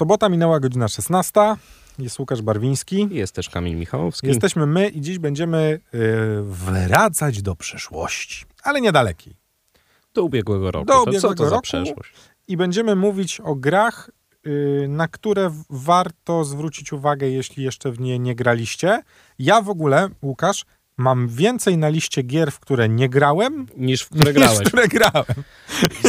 Sobota minęła godzina 16. Jest Łukasz Barwiński. Jest też Kamil Michałowski. Jesteśmy my i dziś będziemy y, wracać do przeszłości, ale niedalekiej. Do ubiegłego roku. Do to ubiegłego co to za roku. przeszłość? I będziemy mówić o grach, y, na które warto zwrócić uwagę, jeśli jeszcze w nie nie graliście. Ja w ogóle, Łukasz, mam więcej na liście gier, w które nie grałem, Niż w które grałeś. niż w które grałem.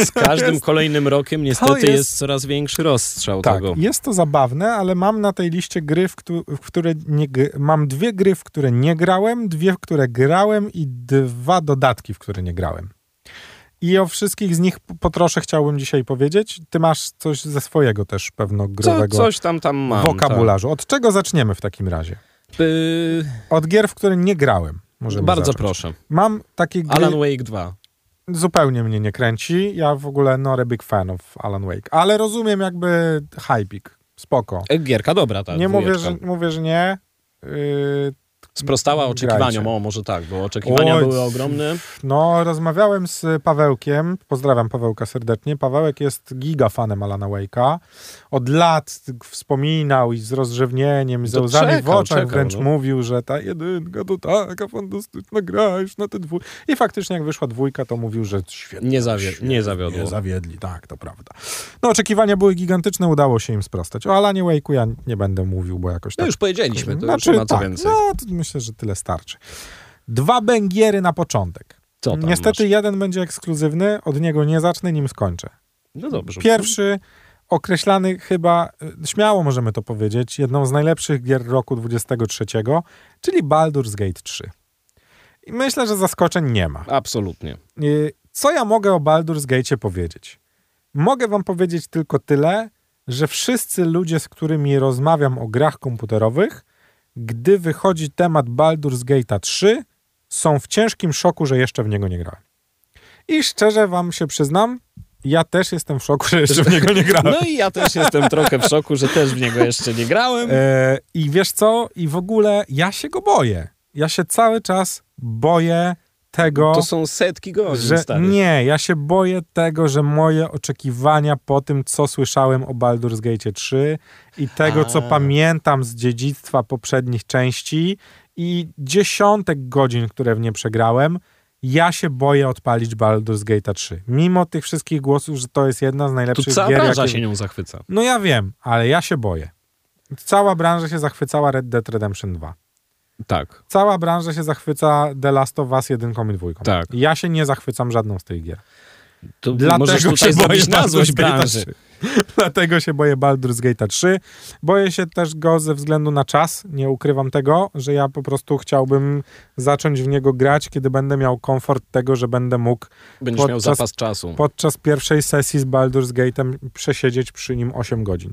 Z każdym kolejnym rokiem niestety jest- jest... coraz większy rozstrzał Tak, tego. jest to zabawne, ale mam na tej liście gry, w, któ- w które nie, mam dwie gry, w które nie grałem, dwie, w które grałem i dwa dodatki, w które nie grałem. I o wszystkich z nich po trosze chciałbym dzisiaj powiedzieć. Ty masz coś ze swojego też pewno Co, growego coś tam tam mam. wokabularzu. Od czego zaczniemy w takim razie? Tak. Y, Od gier, w które nie grałem. Możemy bardzo zacząć. proszę. Mam takie gry, Alan Wake 2. zupełnie mnie nie kręci. Ja w ogóle not a big fan of Alan Wake, ale rozumiem jakby hypik. Spoko. E, Gierka dobra, ta nie mówię że, mówię, że nie. Yy, Sprostała oczekiwaniom, Grajcie. o może tak, bo oczekiwania Oj, były ogromne. no, rozmawiałem z Pawełkiem. Pozdrawiam Pawełka serdecznie. Pawełek jest gigafanem Alana Wake'a. Od lat wspominał i z rozrzewnieniem, i ze łzami w oczach czekał, wręcz no. mówił, że ta jedynka to taka fantastyczna gra już na te dwój. I faktycznie jak wyszła dwójka, to mówił, że świetnie. Nie zawie- świetnie, nie zawiodło. Nie zawiedli, tak, to prawda. No oczekiwania były gigantyczne, udało się im sprostać. O Alanie Wake'u ja nie będę mówił, bo jakoś No tak już powiedzieliśmy, to Znaczy, już ma co tak, więcej. No, myślę, że tyle starczy. Dwa bęgiery na początek. Co tam Niestety masz? jeden będzie ekskluzywny, od niego nie zacznę, nim skończę. No dobrze. Pierwszy, określany chyba, y, śmiało możemy to powiedzieć, jedną z najlepszych gier roku 23, czyli Baldur's Gate 3. I myślę, że zaskoczeń nie ma. Absolutnie. Y, Co ja mogę o Baldur's Gate powiedzieć? Mogę wam powiedzieć tylko tyle, że wszyscy ludzie, z którymi rozmawiam o grach komputerowych, gdy wychodzi temat Baldur's Gate'a 3, są w ciężkim szoku, że jeszcze w niego nie grałem. I szczerze wam się przyznam, ja też jestem w szoku, że jeszcze w niego nie grałem. No i ja też jestem trochę w szoku, że też w niego jeszcze nie grałem. E, I wiesz co? I w ogóle ja się go boję. Ja się cały czas boję tego... To są setki godzin, że stary. nie, ja się boję tego, że moje oczekiwania po tym, co słyszałem o Baldur's Gate 3 i tego, co A. pamiętam z dziedzictwa poprzednich części i dziesiątek godzin, które w nie przegrałem, ja się boję odpalić Baldur's Gate 3. Mimo tych wszystkich głosów, że to jest jedna z Tu najlepszych cała gier, branża jakie... się nią zachwyca. No ja wiem, ale ja się boję. Cała branża się zachwycała Red Dead Redemption 2. Tak. Cała branża się zachwyca The Last of Us 1 i 2. Tak. Ja się nie zachwycam żadną z tych gier. To Dlatego możesz się tutaj boję zrobić na złość branży. 3. Dlatego się boję Baldur's Gate 3. Boję się też go ze względu na czas. Nie ukrywam tego, że ja po prostu chciałbym zacząć w niego grać, kiedy będę miał komfort tego, że będę mógł Będziesz miał Podczas- zapas czasu. podczas pierwszej sesji z Baldur's Gate'em przesiedzieć przy nim 8 godzin.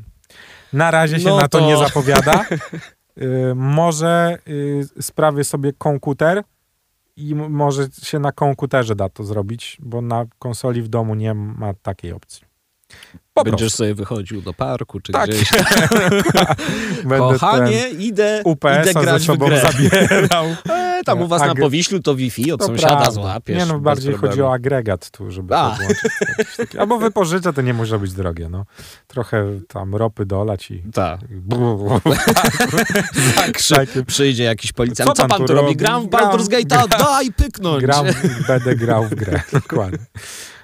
Na razie się No na to, to- nie zapowiada. Y, może y, sprawię sobie komputer i może się na komputerze da to zrobić, bo na konsoli w domu nie ma takiej opcji. Po Będziesz prostu. sobie wychodził do parku czy Tak. gdzieś. Kochanie, idę, ten idę UPS-a ze grać w grę. zabierał. E, tam u was na Powiślu to Wi-Fi od To sąsiada prawda. złapiesz. Nie no, bardziej chodzi o agregat tu, żeby A. takie- Albo wypożyczę, to nie może być drogie, no. Trochę tam ropy dolać i... Tak. Takie Przyjdzie jakiś policjant. Co Co pan tu robi? robi? Gram w Baldur's Gate'a, daj pyknąć. Gram, będę grał w grę, dokładnie.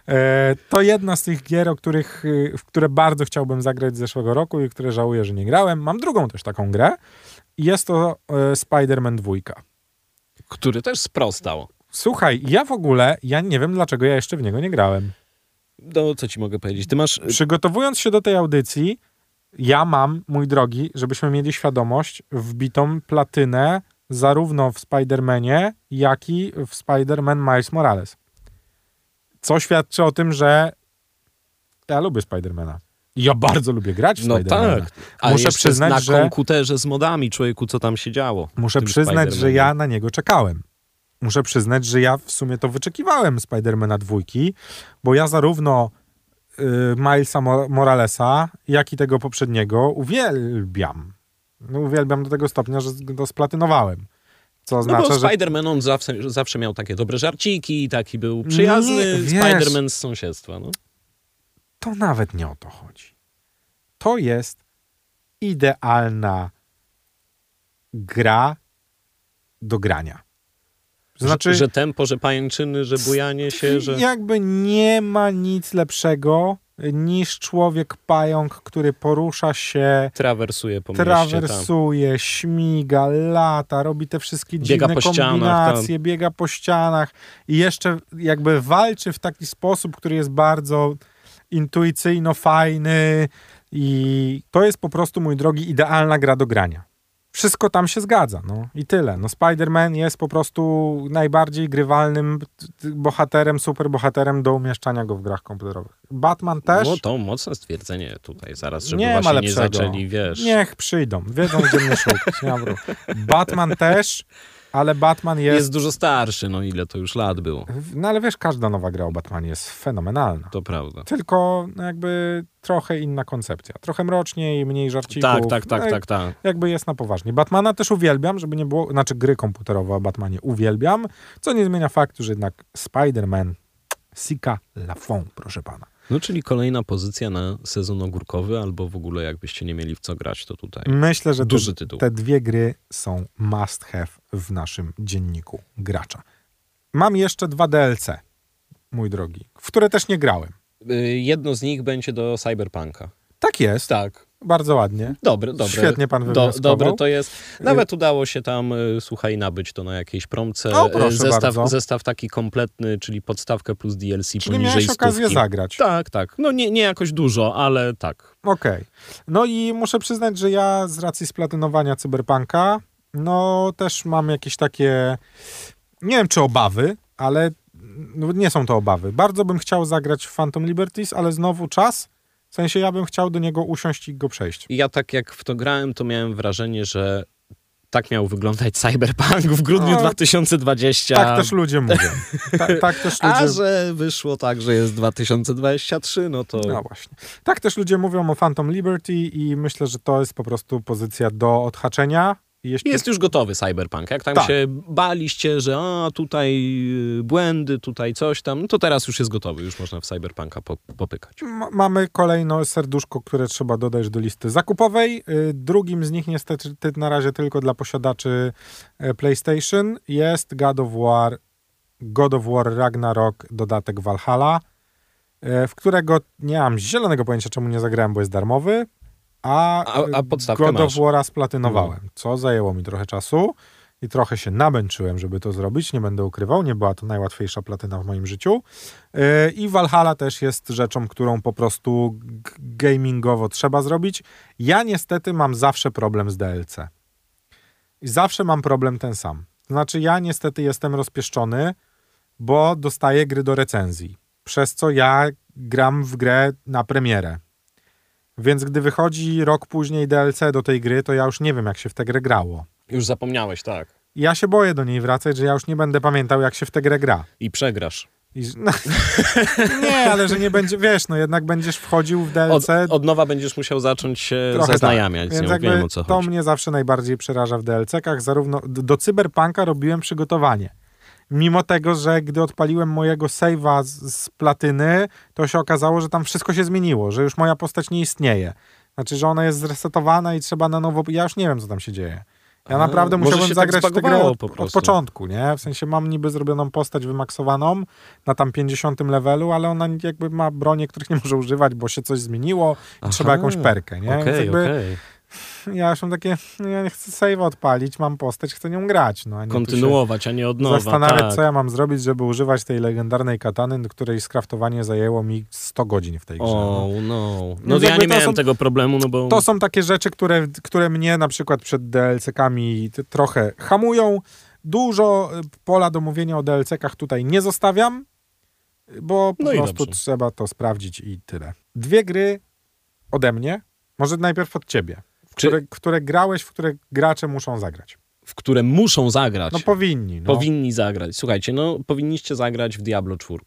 E, to jedna z tych gier, o których, y, w które bardzo chciałbym zagrać z zeszłego roku i które żałuję, że nie grałem. Mam drugą też taką grę jest to e, Spider-Man 2. Który też sprostał. Słuchaj, ja w ogóle, ja nie wiem dlaczego ja jeszcze w niego nie grałem. No, co ci mogę powiedzieć? Ty masz... Przygotowując się do tej audycji, ja mam, mój drogi, żebyśmy mieli świadomość, wbitą platynę zarówno w Spider-Manie, jak i w Spider-Man Miles Morales. Co świadczy o tym, że ja lubię Spider-Mana. Ja bardzo lubię grać w No Spider-Mana. tak. A Muszę przyznać, na że- komputerze z modami, człowieku, co tam się działo. Muszę przyznać, że ja na niego czekałem. Muszę przyznać, że ja w sumie to wyczekiwałem Spidermana dwójki, bo ja zarówno y, Milesa Mo- Moralesa, jak i tego poprzedniego uwielbiam. No, uwielbiam do tego stopnia, że go splatynowałem. Co No oznacza, bo że Spider-Man on zawsze, zawsze miał takie dobre żarciki, taki był przyjazny. Spider-Man z sąsiedztwa. No. to nawet nie o to chodzi. To jest idealna gra do grania. Znaczy, że, że tempo, że pajęczyny, że bujanie się, że... jakby nie ma nic lepszego niż człowiek pająk, który porusza się, Trawersuje po mieście. Trawersuje, śmiga, lata, robi te wszystkie Biega dziwne ścianach, kombinacje, biega po ścianach i jeszcze jakby walczy w taki sposób, który jest bardzo intuicyjno fajny i to jest po prostu, mój drogi, idealna gra do grania. Wszystko tam się zgadza, no i tyle. No Spider-Man jest po prostu najbardziej grywalnym bohaterem, superbohaterem do umieszczania go w grach komputerowych. Batman też. No to mocne stwierdzenie tutaj zaraz, żeby Nie ma właśnie nie lepszego. zaczęli, wiesz... Niech przyjdą, wiedzą gdzie mnie szukać. Nie ma. Batman też, ale Batman jest... jest... dużo starszy, no ile to już lat było. No ale wiesz, każda nowa gra o Batmanie jest fenomenalna. To prawda. Tylko no, jakby trochę inna koncepcja. Trochę mroczniej, mniej żarcików. Tak, tak, tak, No, tak, tak. Jakby jest na poważnie. Batmana też uwielbiam, żeby nie było, znaczy gry komputerowe o Batmanie uwielbiam, co nie zmienia faktu, że jednak Spider-Man Sika Lafon, proszę pana. No czyli kolejna pozycja na sezon ogórkowy, albo w ogóle jakbyście nie mieli w co grać, to tutaj Myślę, że te, duży tytuł. te dwie gry są must have w naszym dzienniku gracza. Mam jeszcze dwa DLC, mój drogi, w które też nie grałem. Y, Jedno z nich będzie do Cyberpunka. Tak jest, Tak. Bardzo ładnie. Dobre, dobre. Świetnie pan Do, wywnioskował. dobre to jest. Nawet udało się tam, y, słuchaj, nabyć to na jakiejś promce. O, Y, proszę zestaw, bardzo. zestaw taki kompletny, czyli podstawkę plus DLC Czyli poniżej miałeś okazję zagrać. Tak, tak. No nie, nie jakoś dużo, ale tak. Okej. No i muszę przyznać, że ja z racji splatynowania Cyberpunka, no też mam jakieś takie, nie wiem czy obawy, ale no, nie są to obawy. Bardzo bym chciał zagrać w Phantom Liberties, ale znowu czas, w sensie ja bym chciał do niego usiąść i go przejść. I ja tak jak w to grałem, to miałem wrażenie, że tak miał wyglądać Cyberpunk w grudniu No, 2020. Tak też ludzie mówią. Ta, tak też ludzie... A że wyszło tak, że jest 2023, no to No właśnie. Tak też ludzie mówią o Phantom Liberty i myślę, że to jest po prostu pozycja do odhaczenia. Jeśli jest już gotowy Cyberpunk. Jak tam Tak. się baliście, że a, tutaj y, błędy, tutaj coś tam, no to teraz już jest gotowy, już można w Cyberpunka po, popykać. M- mamy kolejno serduszko, które trzeba dodać do listy zakupowej. Y, Drugim z nich niestety ty- na razie tylko dla posiadaczy e, PlayStation jest God of War, God of War Ragnarok, dodatek Valhalla, e, w którego nie mam zielonego pojęcia, czemu nie zagrałem, bo jest darmowy, a, A- a podstawkę God masz. of War'a splatynowałem, co zajęło mi trochę czasu i trochę się namęczyłem, żeby to zrobić, nie będę ukrywał, nie była to najłatwiejsza platyna w moim życiu. Yy, I Valhalla też jest rzeczą, którą po prostu gamingowo trzeba zrobić. Ja niestety mam zawsze problem z DLC. I zawsze mam problem ten sam. Znaczy, ja niestety jestem rozpieszczony, bo dostaję gry do recenzji, przez co ja gram w grę na premierę. Więc gdy wychodzi rok później DLC do tej gry, to ja już nie wiem, jak się w tę grę grało. Już zapomniałeś, tak. Ja się boję do niej wracać, że ja już nie będę pamiętał, jak się w tę grę gra. I przegrasz. I, no, nie, ale że nie będzie, wiesz, no jednak będziesz wchodził w Od, DLC. od nowa będziesz musiał zacząć się Trochę zaznajamiać tak. z Więc jakby wiem o co to mnie zawsze najbardziej przeraża w DLC-kach. Zarówno do, do Cyberpunka robiłem przygotowanie. Mimo tego, że gdy odpaliłem mojego save'a z, z platyny, to się okazało, że tam wszystko się zmieniło, że już moja postać nie istnieje. Znaczy, że ona jest zresetowana i trzeba na nowo... Ja już nie wiem, co tam się dzieje. Ja naprawdę musiałbym tak zagrać w tę grę od, po od początku, nie? W sensie mam niby zrobioną postać wymaksowaną na tam 50 levelu, ale ona jakby ma bronie, których nie może używać, bo się coś zmieniło i trzeba Aha, jakąś perkę, nie? Więc jakby okej. Ja już mam takie, no ja nie chcę save'a odpalić, mam postać, chcę nią grać, no a nie Kontynuować, a nie od nowa. Zastanawiać, tak. co ja mam zrobić, żeby używać tej legendarnej katany, której skraftowanie zajęło mi 100 godzin w tej grze. no. O, no. No Więc ja nie miałem są- tego problemu, no bo... To są takie rzeczy, które, które mnie na przykład przed DLC-kami trochę hamują. Dużo y, pola do mówienia o DLC-kach tutaj nie zostawiam, bo po No prostu trzeba to sprawdzić i tyle. Dwie gry ode mnie, może najpierw od ciebie, Czy- które, które grałeś, w które gracze muszą zagrać. w które muszą zagrać. No powinni. No. Powinni zagrać. Słuchajcie, no powinniście zagrać w Diablo 4.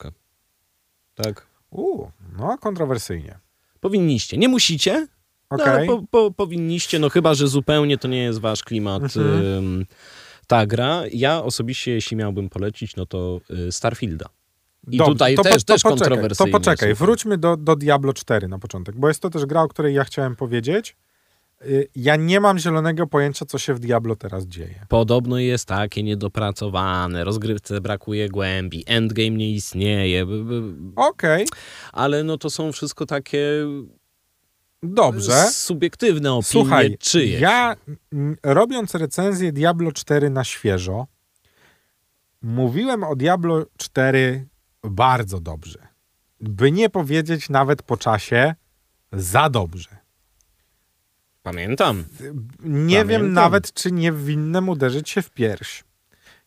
Tak. U, no kontrowersyjnie. Powinniście. Nie musicie, no, Okej. ale po, po, powinniście, no chyba, że zupełnie to nie jest wasz klimat Mhm. ta gra. Ja osobiście, jeśli miałbym polecić, no to y, Starfielda. I Dobrze, tutaj to, po- też, to też poczekaj, kontrowersyjnie. To poczekaj, wróćmy do, do Diablo 4 na początek, bo jest to też gra, o której ja chciałem powiedzieć. Y, Ja nie mam zielonego pojęcia, co się w Diablo teraz dzieje. Podobno jest takie niedopracowane, rozgrywce brakuje głębi, endgame nie istnieje, Okej, ale no to są wszystko takie dobrze. subiektywne opinie Słuchaj, czyjeś. ja robiąc recenzję Diablo 4 na świeżo, mówiłem o Diablo 4 bardzo dobrze. By nie powiedzieć nawet po czasie za dobrze. Pamiętam. Nie wiem Pamiętam. nawet, czy niewinnym uderzyć się w pierś.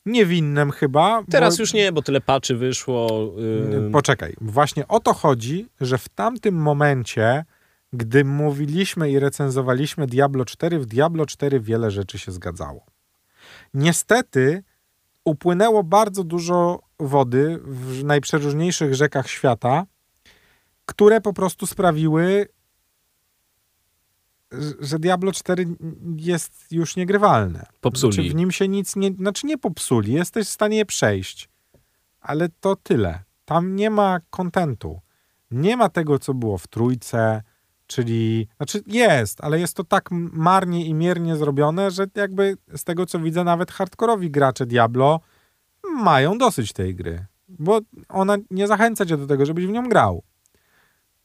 Niewinnym chyba. Teraz bo... już nie, bo tyle paczy wyszło. Yy, Poczekaj, właśnie o to chodzi, że w tamtym momencie, gdy mówiliśmy i recenzowaliśmy Diablo 4, w Diablo 4 wiele rzeczy się zgadzało. Niestety upłynęło bardzo dużo wody w najprzeróżniejszych rzekach świata, które po prostu sprawiły, że Diablo 4 jest już niegrywalne. Popsuli. Znaczy w nim się nic nie, znaczy nie popsuli, jesteś w stanie je przejść. Ale to tyle. Tam nie ma kontentu. Nie ma tego, co było w trójce, czyli, znaczy jest, ale jest to tak marnie i miernie zrobione, że jakby z tego, co widzę, nawet hardkorowi gracze Diablo mają dosyć tej gry. Bo ona nie zachęca cię do tego, żebyś w nią grał.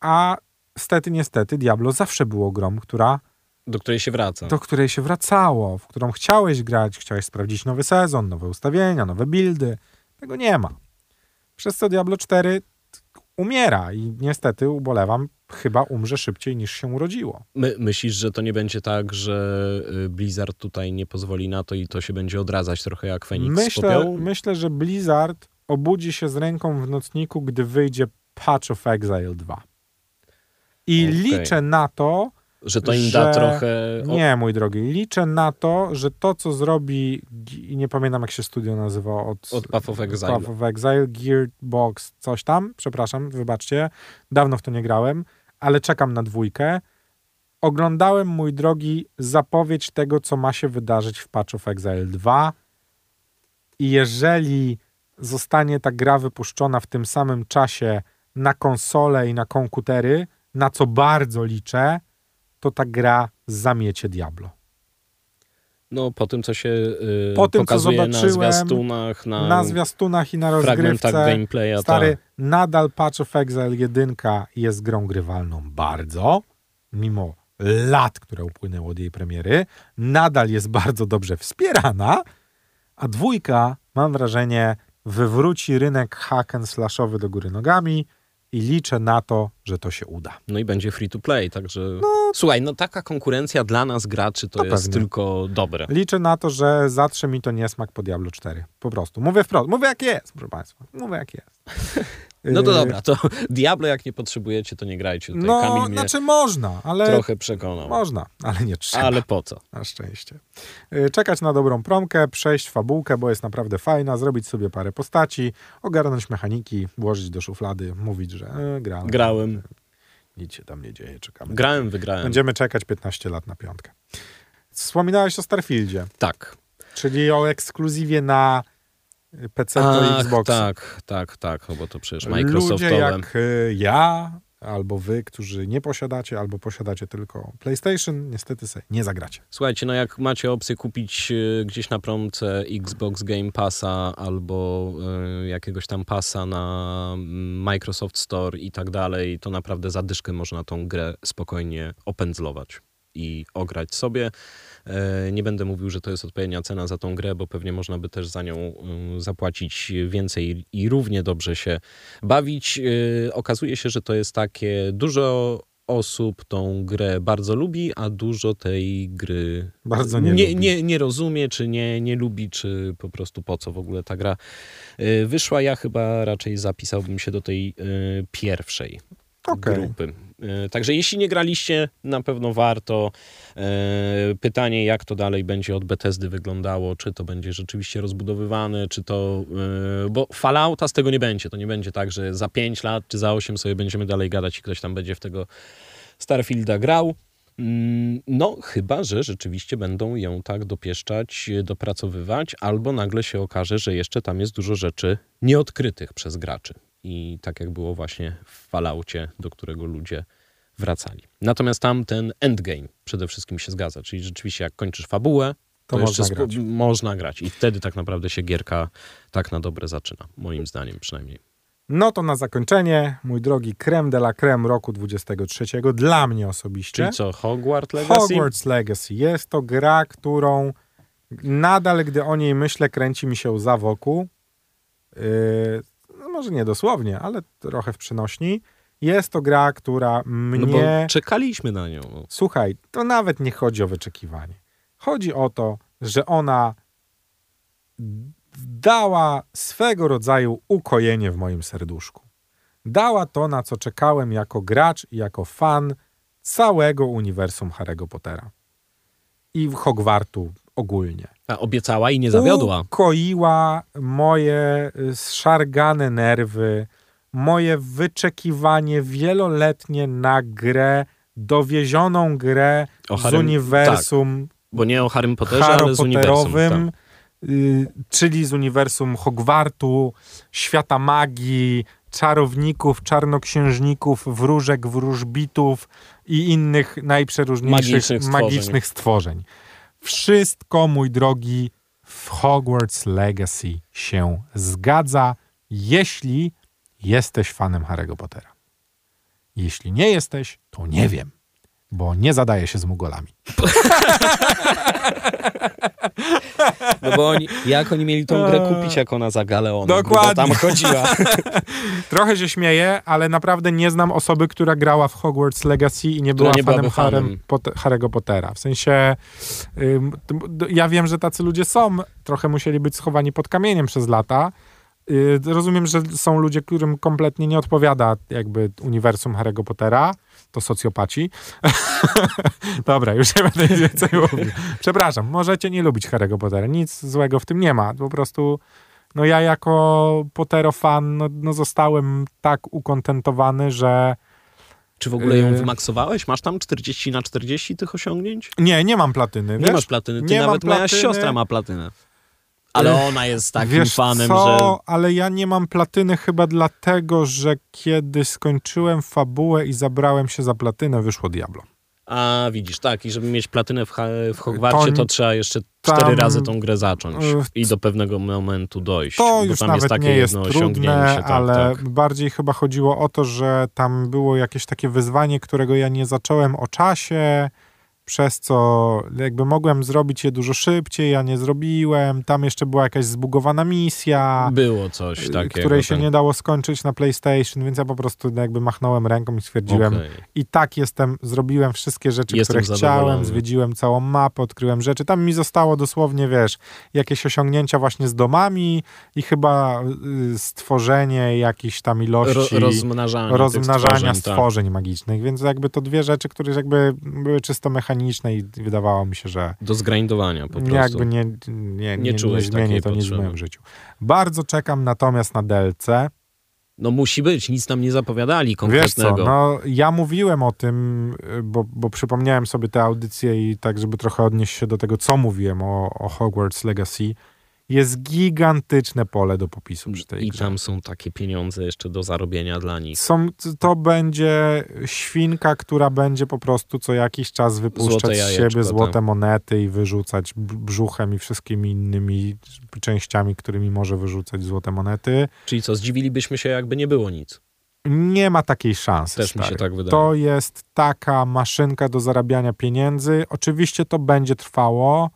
A stety, niestety, Diablo zawsze było grą, która do której się wraca. do której się wracało, w którą chciałeś grać, chciałeś sprawdzić nowy sezon, nowe ustawienia, nowe buildy. Tego nie ma. Przez co Diablo 4 t- umiera i niestety ubolewam, chyba umrze szybciej niż się urodziło. My, myślisz, że to nie będzie tak, że y, Blizzard tutaj nie pozwoli na to i to się będzie odradzać trochę jak Feniks Myślę, myślę, że Blizzard obudzi się z ręką w nocniku, gdy wyjdzie Patch of Exile 2. I Okej. liczę na to, Że to im da trochę... Nie, mój drogi. Liczę na to, że to, co zrobi, i nie pamiętam, jak się studio nazywa od, Od Path of Exile. Path of Exile, Gearbox, coś tam. Przepraszam, wybaczcie. Dawno w to nie grałem, ale czekam na dwójkę. Oglądałem, mój drogi, zapowiedź tego, co ma się wydarzyć w Patch of Exile 2. I jeżeli zostanie ta gra wypuszczona w tym samym czasie na konsole i na komputery, na co bardzo liczę, to ta gra zamiecie Diablo. No po tym, co się y, Po tym, co pokazuje na zobaczyłem zwiastunach, na, Na zwiastunach i na rozgrywce gameplaya, stary, tak. nadal Patch of Exile 1 jest grą grywalną bardzo, mimo lat, które upłynęły od jej premiery. Nadal jest bardzo dobrze wspierana, a dwójka, mam wrażenie, wywróci rynek hack and slashowy do góry nogami i liczę na to, że to się uda. No i będzie free to play, także... Słuchaj, no taka konkurencja dla nas graczy to To jest pewnie. tylko dobre. Liczę na to, że zatrze mi to niesmak po Diablo 4. Po prostu. Mówię wprost. Mówię jak jest, proszę Państwa. Mówię jak jest. No to Yy, dobra, to Diablo jak nie potrzebujecie, to nie grajcie tutaj. No, Kamil mnie znaczy można, ale... trochę przekonał. Można, ale nie trzeba. Ale po co? Na szczęście. Yy, Czekać na dobrą promkę, przejść fabułkę, bo jest naprawdę fajna, zrobić sobie parę postaci, ogarnąć mechaniki, włożyć do szuflady, mówić, że e, grałem. Grałem. Nic się tam nie dzieje, czekamy. Grałem, wygrałem. Będziemy czekać 15 lat na piątkę. Wspominałeś o Starfieldzie, Tak. czyli o ekskluzywie na PC do Xbox. tak, tak, tak, no bo to przecież Ludzie Microsoftowe. jak y, ja, albo wy, którzy nie posiadacie, albo posiadacie tylko PlayStation, niestety sobie nie zagracie. Słuchajcie, no jak macie opcję kupić e, gdzieś na promce Xbox Game Passa albo e, jakiegoś tam pasa na mm, Microsoft Store i tak dalej, to naprawdę za dyszkę można tą grę spokojnie opędzlować i ograć sobie. E, Nie będę mówił, że to jest odpowiednia cena za tą grę, bo pewnie można by też za nią mm, zapłacić więcej i równie dobrze się bawić. E, Okazuje się, że to jest takie dużo osób tą grę bardzo lubi, a dużo tej gry Bardzo nie nie, lubi. nie, nie rozumie, czy nie, nie lubi, czy po prostu po co w ogóle ta gra y, wyszła. Ja chyba raczej zapisałbym się do tej y, pierwszej Okej. grupy. Y, Także jeśli nie graliście, na pewno warto. Y, Pytanie, jak to dalej będzie od Bethesdy wyglądało, czy to będzie rzeczywiście rozbudowywane, czy to... y, Bo Fallouta z tego nie będzie. To nie będzie tak, że za 5 lat czy za 8 sobie będziemy dalej gadać i ktoś tam będzie w tego Starfielda grał. Mm, No, chyba, że rzeczywiście będą ją tak dopieszczać, dopracowywać, albo nagle się okaże, że jeszcze tam jest dużo rzeczy nieodkrytych przez graczy. I tak jak było właśnie w Falloutie, do którego ludzie wracali. Natomiast tam ten endgame przede wszystkim się zgadza, czyli rzeczywiście jak kończysz fabułę, To to, można grać. można grać. I wtedy tak naprawdę się gierka tak na dobre zaczyna, moim zdaniem przynajmniej. No to na zakończenie, mój drogi creme de la creme roku 23, dla mnie osobiście. Czyli co, Hogwarts Legacy? Hogwarts Legacy. Jest to gra, którą nadal, gdy o niej myślę, kręci mi się łza wokół. Yy, no może nie dosłownie, ale trochę w przynośni. Jest to gra, która mnie... No czekaliśmy na nią. Słuchaj, to nawet nie chodzi o wyczekiwanie. Chodzi o to, że ona dała swego rodzaju ukojenie w moim serduszku. Dała to, na co czekałem jako gracz i jako fan całego uniwersum Harry'ego Pottera. I Hogwartu ogólnie. A obiecała i nie zawiodła. Ukoiła moje y, zszargane nerwy, moje wyczekiwanie wieloletnie na grę, dowiezioną grę z uniwersum Bo nie o Harrym Potterze, ale z uniwersum. Tak. y, czyli z uniwersum Hogwartu, świata magii, czarowników, czarnoksiężników, wróżek, wróżbitów i innych najprzeróżniejszych Magicznych magicznych, stworzeń. Wszystko, mój drogi, w Hogwarts Legacy się zgadza, jeśli jesteś fanem Harry'ego Pottera. Jeśli nie jesteś, to nie wiem, bo nie zadaje się z mugolami. No bo oni, jak oni mieli tą grę kupić, jak ona za Galeonem Dokładnie. tam chodziła. Trochę się śmieję, ale naprawdę nie znam osoby, która grała w Hogwarts Legacy i nie była nie fanem, fanem. Pot- Harry'ego Pottera. W sensie, ym, ja wiem, że tacy ludzie są, trochę musieli być schowani pod kamieniem przez lata. Y, rozumiem, że są ludzie, którym kompletnie nie odpowiada jakby uniwersum Harry'ego Pottera. To socjopaci. Dobra, już nie będę nic więcej mówił. Przepraszam, możecie nie lubić Harry'ego Pottera. Nic złego w tym nie ma. Po prostu no ja jako Pottero-fan no, no zostałem tak ukontentowany, że Czy w ogóle ją Yy. wymaksowałeś? Masz tam 40 na 40 tych osiągnięć? nie, nie mam platyny. Nie wiesz? masz platyny. Ty nie nawet moja platyny. siostra ma platynę. Ale ona jest takim Wiesz fanem, co, że ale ja nie mam platyny chyba dlatego, że kiedy skończyłem fabułę i zabrałem się za platynę, wyszło Diablo. A widzisz, tak, i żeby mieć platynę w, w Hogwarcie, To- to trzeba jeszcze tam- cztery razy tą grę zacząć i do pewnego momentu dojść. To bo już tam nawet jest takie nie jest jedno trudne, osiągnięcie. Tak, ale tak. bardziej chyba chodziło o to, że tam było jakieś takie wyzwanie, którego ja nie zacząłem o czasie, przez co jakby mogłem zrobić je dużo szybciej, ja nie zrobiłem. Tam jeszcze była jakaś zbugowana misja, Było coś takiego. y, której się tak. nie dało skończyć na PlayStation, więc ja po prostu jakby machnąłem ręką i stwierdziłem, Okej. i tak jestem, zrobiłem wszystkie rzeczy, Jestem które chciałem, zadowolony. zwiedziłem całą mapę, odkryłem rzeczy. Tam mi zostało dosłownie, wiesz, jakieś osiągnięcia właśnie z domami i chyba y, stworzenie jakichś tam Ro, ilości rozmnażanie tych rozmnażania stworzeń, stworzeń, tak. magicznych, więc jakby to dwie rzeczy, które jakby były czysto mechaniczne i wydawało mi się, że Do zgrindowania po prostu. jakby nie, nie, nie, nie, czułeś zmieni takiej to nic w moim życiu. Bardzo czekam natomiast na DLC. No musi być, nic nam nie zapowiadali Wiesz konkretnego. co, no ja mówiłem o tym, y, bo, bo przypomniałem sobie te audycje i tak, żeby trochę odnieść się do tego, co mówiłem o, o Hogwarts Legacy. Jest gigantyczne pole do popisu przy tej I grze. tam są takie pieniądze jeszcze do zarobienia dla nich. Są, to będzie świnka, która będzie po prostu co jakiś czas wypuszczać z siebie złote tak. monety i wyrzucać brzuchem i wszystkimi innymi częściami, którymi może wyrzucać złote monety. Czyli co, zdziwilibyśmy się, jakby nie było nic. Nie ma takiej szansy. Też mi się tak wydaje. To jest taka maszynka do zarabiania pieniędzy. Oczywiście to będzie trwało,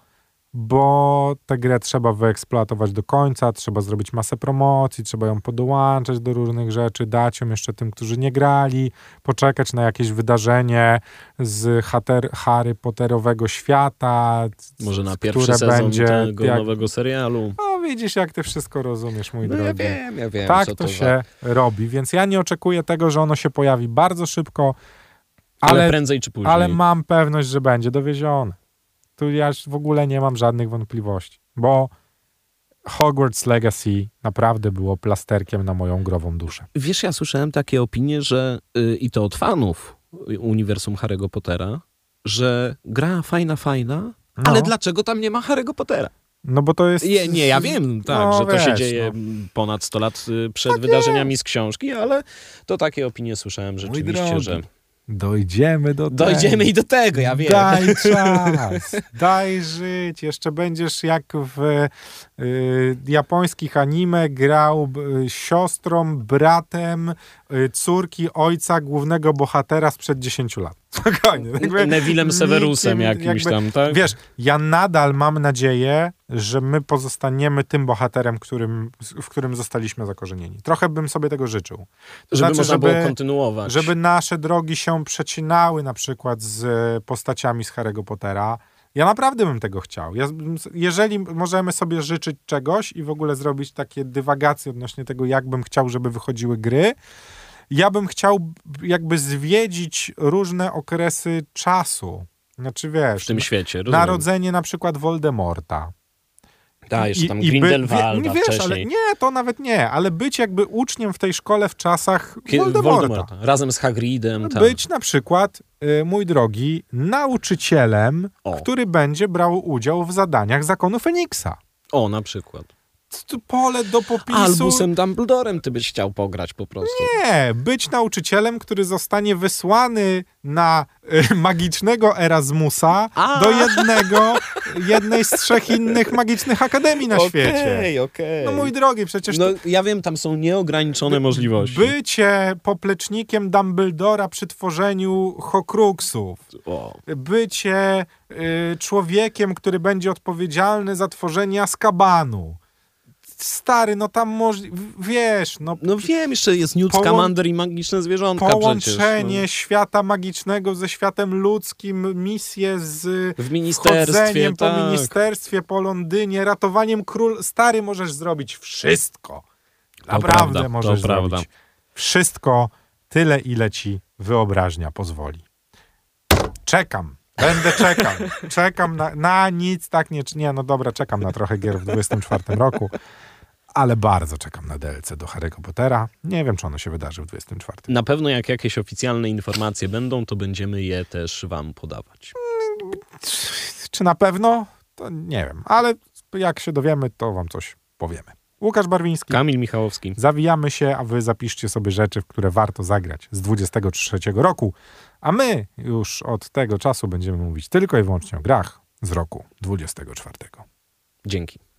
bo tę grę trzeba wyeksploatować do końca, trzeba zrobić masę promocji, trzeba ją podołączać do różnych rzeczy, dać ją jeszcze tym, którzy nie grali, poczekać na jakieś wydarzenie z hater, Harry Potterowego świata. Może na pierwszy które sezon będzie tego jak- nowego serialu. No widzisz, jak ty wszystko rozumiesz, mój No ja drogi. wiem, ja wiem, tak co to, to się robi, więc ja nie oczekuję tego, że ono się pojawi bardzo szybko, Ale, ale, prędzej czy później. ale mam pewność, że będzie dowiezione. Tu ja już w ogóle nie mam żadnych wątpliwości, bo Hogwarts Legacy naprawdę było plasterkiem na moją grową duszę. Wiesz, ja słyszałem takie opinie, że y, i to od fanów uniwersum Harry'ego Pottera, że gra fajna, fajna, No, ale dlaczego tam nie ma Harry'ego Pottera? No bo to jest... Nie, nie ja wiem, tak, No, że to się wiesz, dzieje no. ponad 100 lat y, przed wydarzeniami z książki, ale to takie opinie słyszałem rzeczywiście, że Dojdziemy do tego. Dojdziemy i do tego, ja wiem. Daj czas, daj żyć. Jeszcze będziesz jak w y, japońskich anime grał y, siostrą, bratem y, córki ojca głównego bohatera sprzed 10 lat. Spokojnie. jakby Nevillem Severusem jakimś jakby- tam, tak? Wiesz, ja nadal mam nadzieję, że my pozostaniemy tym bohaterem, którym, w którym zostaliśmy zakorzenieni. Trochę bym sobie tego życzył. To żeby znaczy, można żeby- było kontynuować. żeby nasze drogi się przecinały na przykład z e, postaciami z Harry'ego Pottera. Ja naprawdę bym tego chciał. Ja, jeżeli możemy sobie życzyć czegoś i w ogóle zrobić takie dywagacje odnośnie tego, jak bym chciał, żeby wychodziły gry, ja bym chciał jakby zwiedzić różne okresy czasu. Znaczy wiesz, w tym świecie, rozumiem. narodzenie na przykład Voldemorta. Tak, jeszcze tam by- Grindelwalda nie wiesz, ale wcześniej. nie, to nawet nie, ale być jakby uczniem w tej szkole w czasach Kie- Voldemorta. Razem z Hagridem. tak. Być na przykład, y, mój drogi, nauczycielem, O. który będzie brał udział w zadaniach zakonu Feniksa. O, na przykład. Pole do popisu. Albusem Dumbledorem ty byś chciał pograć po prostu. Nie, być nauczycielem, który zostanie wysłany na y, magicznego Erasmusa A. do jednego, jednej z trzech innych magicznych akademii na świecie. Okej, okej. No mój drogi, przecież No to ja wiem, tam są nieograniczone możliwości. bycie poplecznikiem Dumbledora przy tworzeniu Horcruxów, O. bycie y, człowiekiem, który będzie odpowiedzialny za tworzenie Azkabanu. Stary, no tam w- wiesz, no, No wiem, jeszcze jest Newt Scamander i magiczne zwierzątka połączenie przecież. no. świata magicznego ze światem ludzkim, misje z W ministerstwie, chodzeniem po tak. ministerstwie, po Londynie, ratowaniem król. Stary, możesz zrobić wszystko. To Naprawdę prawda, możesz to prawda. zrobić wszystko, tyle ile ci wyobraźnia pozwoli. Czekam. Będę czekał. Czekam na, na nic, tak nie, nie, no dobra, czekam na trochę gier w 24 roku, ale bardzo czekam na DLC do Harry'ego Pottera. Nie wiem, czy ono się wydarzy w 24. Na pewno jak jakieś oficjalne informacje będą, to będziemy je też wam podawać. Czy na pewno? To nie wiem, ale jak się dowiemy, to wam coś powiemy. Łukasz Barwiński. Kamil Michałowski. Zawijamy się, a wy zapiszcie sobie rzeczy, w które warto zagrać z 23 roku. A my już od tego czasu będziemy mówić tylko i wyłącznie o grach z roku 24. Dzięki.